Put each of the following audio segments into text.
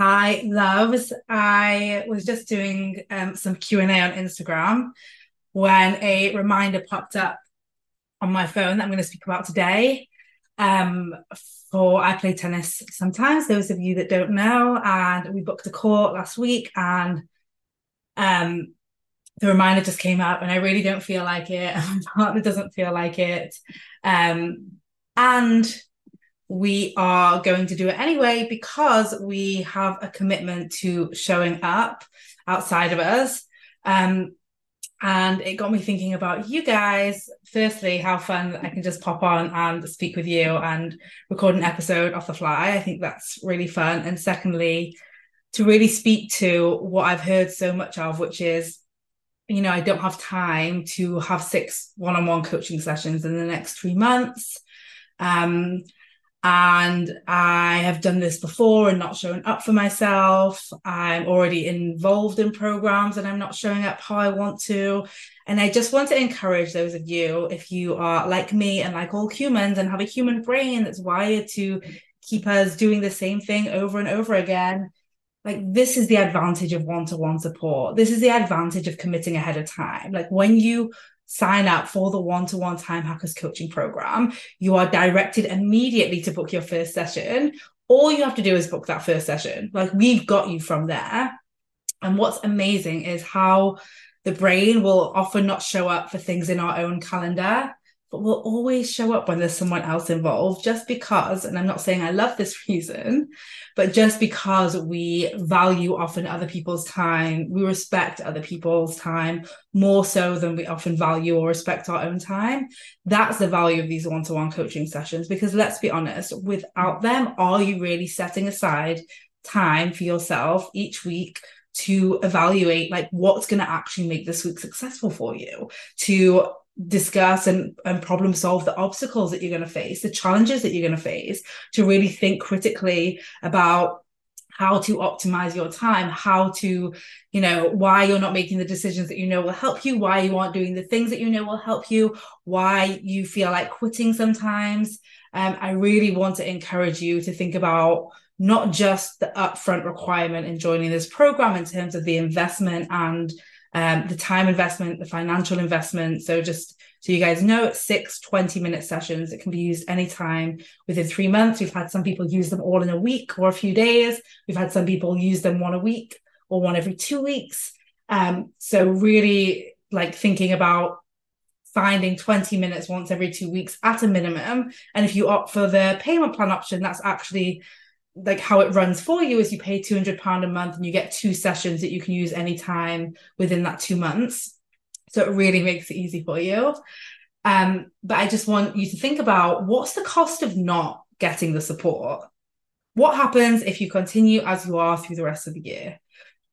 Hi, loves. I was just doing um, some Q&A on Instagram when a reminder popped up on my phone that I'm going to speak about today. Um, for I play tennis sometimes, those of you that don't know, and we booked a court last week and um, the reminder just came up and I really don't feel like it. My partner doesn't feel like it. Um, and we are going to do it anyway because we have a commitment to showing up outside of us. Um, and it got me thinking about you guys. Firstly, how fun I can just pop on and speak with you and record an episode off the fly. I think that's really fun. And secondly, to really speak to what I've heard so much of, which is, you know, I don't have time to have six one on one coaching sessions in the next three months. Um, and I have done this before and not showing up for myself. I'm already involved in programs and I'm not showing up how I want to. And I just want to encourage those of you, if you are like me and like all humans and have a human brain that's wired to keep us doing the same thing over and over again. Like, this is the advantage of one to one support. This is the advantage of committing ahead of time. Like, when you sign up for the one to one Time Hackers coaching program, you are directed immediately to book your first session. All you have to do is book that first session. Like we've got you from there. And what's amazing is how the brain will often not show up for things in our own calendar but will always show up when there's someone else involved just because and i'm not saying i love this reason but just because we value often other people's time we respect other people's time more so than we often value or respect our own time that's the value of these one-to-one coaching sessions. Because let's be honest without them are you really setting aside time for yourself each week to evaluate like what's going to actually make this week successful for you to discuss and, and problem solve the obstacles that you're going to face, the challenges that you're going to face, to really think critically about how to optimize your time, how to, you know, why you're not making the decisions that you know will help you, why you aren't doing the things that you know will help you, why you feel like quitting sometimes. Um, I really want to encourage you to think about not just the upfront requirement in joining this program in terms of the investment and um, the time investment, the financial investment. So just so you guys know, it's six 20 minute sessions. It can be used anytime within three months. We've had some people use them all in a week or a few days. We've had some people use them one a week or one every two weeks. Um, so really like thinking about finding 20 minutes once every two weeks at a minimum. And if you opt for the payment plan option, that's actually like how it runs for you is you pay 200 pound a month and you get two sessions that you can use anytime within that two months. So it really makes it easy for you. Um but i just want you to think about what's the cost of not getting the support? What happens if you continue as you are through the rest of the year?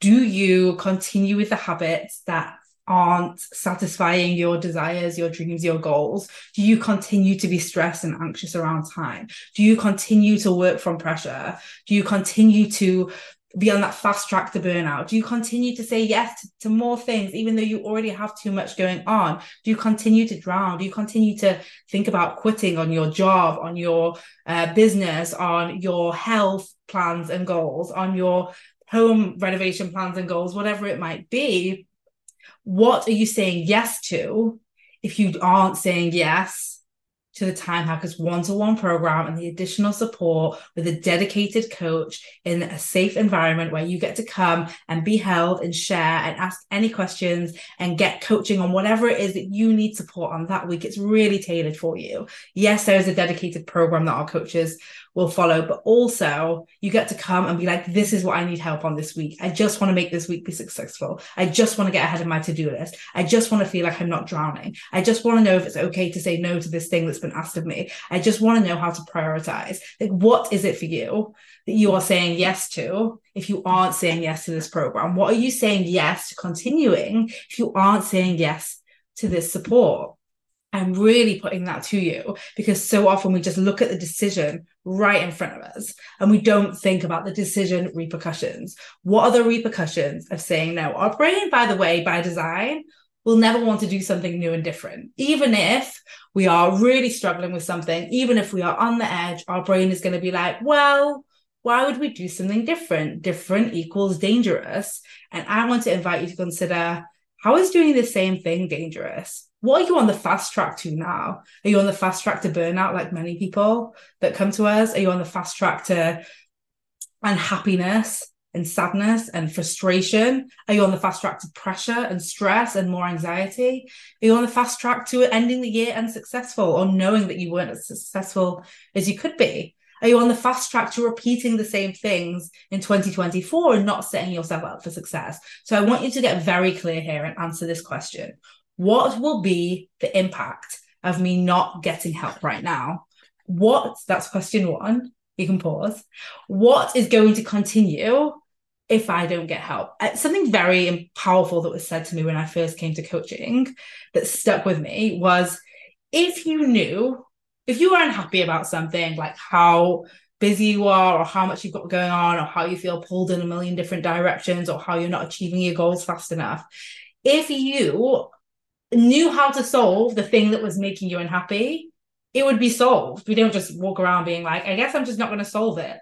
Do you continue with the habits that aren't satisfying your desires, your dreams, your goals? Do you continue to be stressed and anxious around time? Do you continue to work from pressure? Do you continue to be on that fast track to burnout? Do you continue to say yes to, to, more things, even though you already have too much going on? Do you continue to drown? Do you continue to think about quitting on your job, on your uh, business, on your health plans and goals, on your home renovation plans and goals, whatever it might be? What are you saying yes to if you aren't saying yes to the Time Hackers one to one program and the additional support with a dedicated coach in a safe environment where you get to come and be held and share and ask any questions and get coaching on whatever it is that you need support on that week. It's really tailored for you. Yes, there is a dedicated program that our coaches will follow. But also, you get to come and be like, this is what I need help on this week. I just want to make this week be successful. I just want to get ahead of my to do list. I just want to feel like I'm not drowning. I just want to know if it's okay to say no to this thing that's been asked of me. I just want to know how to prioritize. Like, what is it for you that you are saying yes to if you aren't saying yes to this program? What are you saying yes to continuing if you aren't saying yes to this support? I'm really putting that to you because so often we just look at the decision right in front of us and we don't think about the decision repercussions. What are the repercussions of saying no? Our brain, by the way, by design, will never want to do something new and different. Even if we are really struggling with something, even if we are on the edge, our brain is going to be like, well, Why would we do something different? Different equals dangerous. And I want to invite you to consider how is doing the same thing dangerous? What are you on the fast track to now? Are you on the fast track to burnout like many people that come to us? Are you on the fast track to unhappiness and sadness and frustration? Are you on the fast track to pressure and stress and more anxiety? Are you on the fast track to ending the year unsuccessful or knowing that you weren't as successful as you could be? Are you on the fast track to repeating the same things in 2024 and not setting yourself up for success? So I want you to get very clear here and answer this question. What will be the impact of me not getting help right now? What, that's question one. You can pause. What is going to continue if I don't get help? Uh, something very powerful that was said to me when I first came to coaching that stuck with me was if you knew if you are unhappy about something like how busy you are or how much you've got going on or how you feel pulled in a million different directions or how you're not achieving your goals fast enough if you knew how to solve the thing that was making you unhappy it would be solved we don't just walk around being like i guess i'm just not going to solve it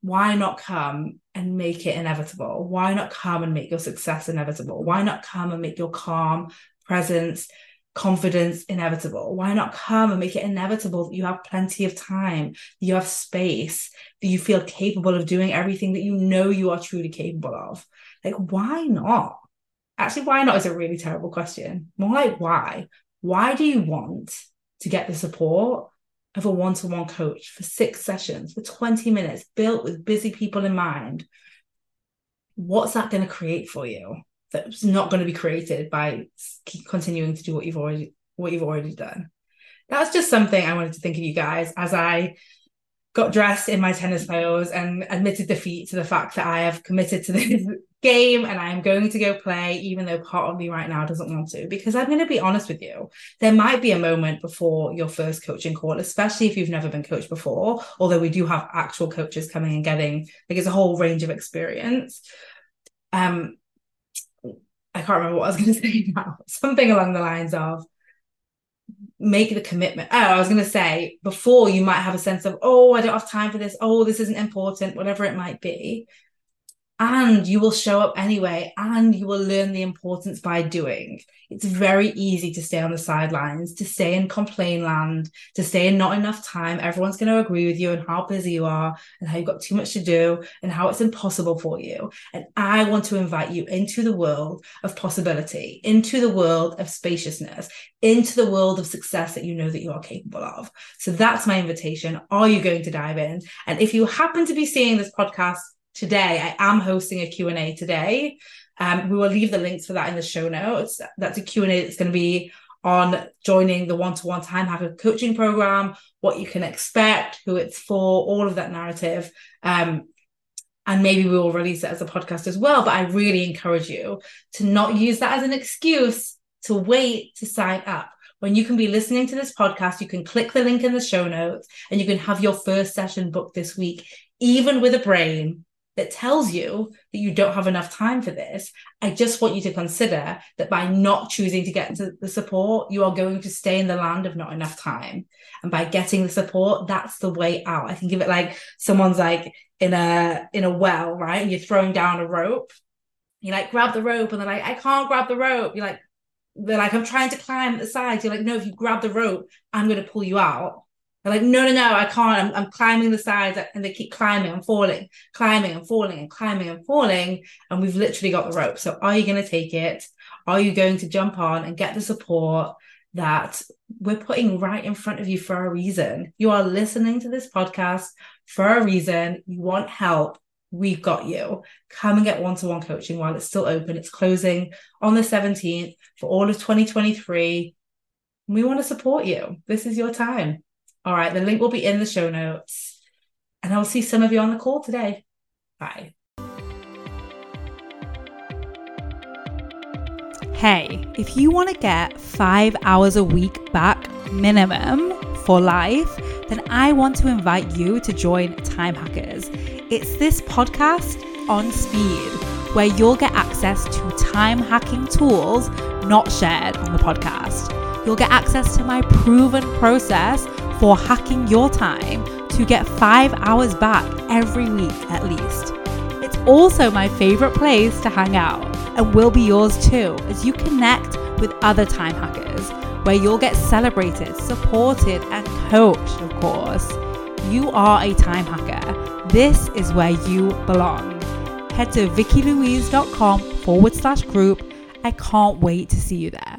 why not come and make it inevitable why not come and make your success inevitable why not come and make your calm presence confidence inevitable? Why not come and make it inevitable that you have plenty of time, that you have space, that you feel capable of doing everything that you know you are truly capable of? Like, why not? Actually, why not is a really terrible question. More like, why? Why do you want to get the support of a one to one coach for six sessions, for 20 minutes, built with busy people in mind? What's that going to create for you? that's not going to be created by continuing to do what you've already what you've already done. That's just something I wanted to think of you guys as I got dressed in my tennis clothes and admitted defeat to the fact that I have committed to this game and I am going to go play, even though part of me right now doesn't want to. Because I'm going to be honest with you, there might be a moment before your first coaching call, especially if you've never been coached before. Although we do have actual coaches coming and getting like it's a whole range of experience. Um, I can't remember what I was going to say now. Something along the lines of make the commitment. Oh, I was going to say before you might have a sense of, oh, I don't have time for this. Oh, this isn't important, whatever it might be and you will show up anyway and you will learn the importance by doing. It's very easy to stay on the sidelines to stay in complain land to stay in not enough time. Everyone's going to agree with you and how busy you are and how you've got too much to do and how it's impossible for you. And i want to invite you into the world of possibility into the world of spaciousness into the world of success that you know that you are capable of. So that's my invitation. Are you going to dive in? And if you happen to be seeing this podcast today. I am hosting a Q&A today. Um, we will leave the links for that in the show notes. That's a Q&A that's going to be on joining the one-to-one time hacker coaching program, what you can expect, who it's for, all of that narrative. Um, and maybe we will release it as a podcast as well. But I really encourage you to not use that as an excuse to wait to sign up. When you can be listening to this podcast, you can click the link in the show notes and you can have your first session booked this week, even with a brain that tells you that you don't have enough time for this, I just want you to consider that by not choosing to get to the support, you are going to stay in the land of not enough time. And by getting the support, that's the way out. I think of it like someone's like in a in a well, right? And you're throwing down a rope. You like grab the rope, and they're like, I can't grab the rope. You're like, they're like, I'm trying to climb the sides. You're like, no, if you grab the rope, I'm going to pull you out. They're like, no, no, no, I can't. I'm, I'm climbing the sides and they keep climbing and falling, climbing and falling and climbing and falling. And we've literally got the rope. So are you going to take it? Are you going to jump on and get the support that we're putting right in front of you for a reason? You are listening to this podcast for a reason. You want help. We've got you. Come and get one to one coaching while it's still open. It's closing on the 17th for all of 2023. We want to support you. This is your time. All right, the link will be in the show notes. And I'll see some of you on the call today. Bye. Hey, if you want to get five hours a week back minimum for life, then I want to invite you to join Time Hackers. It's this podcast on speed where you'll get access to time hacking tools not shared on the podcast. You'll get access to my proven process for hacking your time to get five hours back every week at least. It's also my favorite place to hang out and will be yours too as you connect with other time hackers where you'll get celebrated, supported, and coached, of course. You are a time hacker. This is where you belong. Head to vickylouise.com forward slash group. I can't wait to see you there.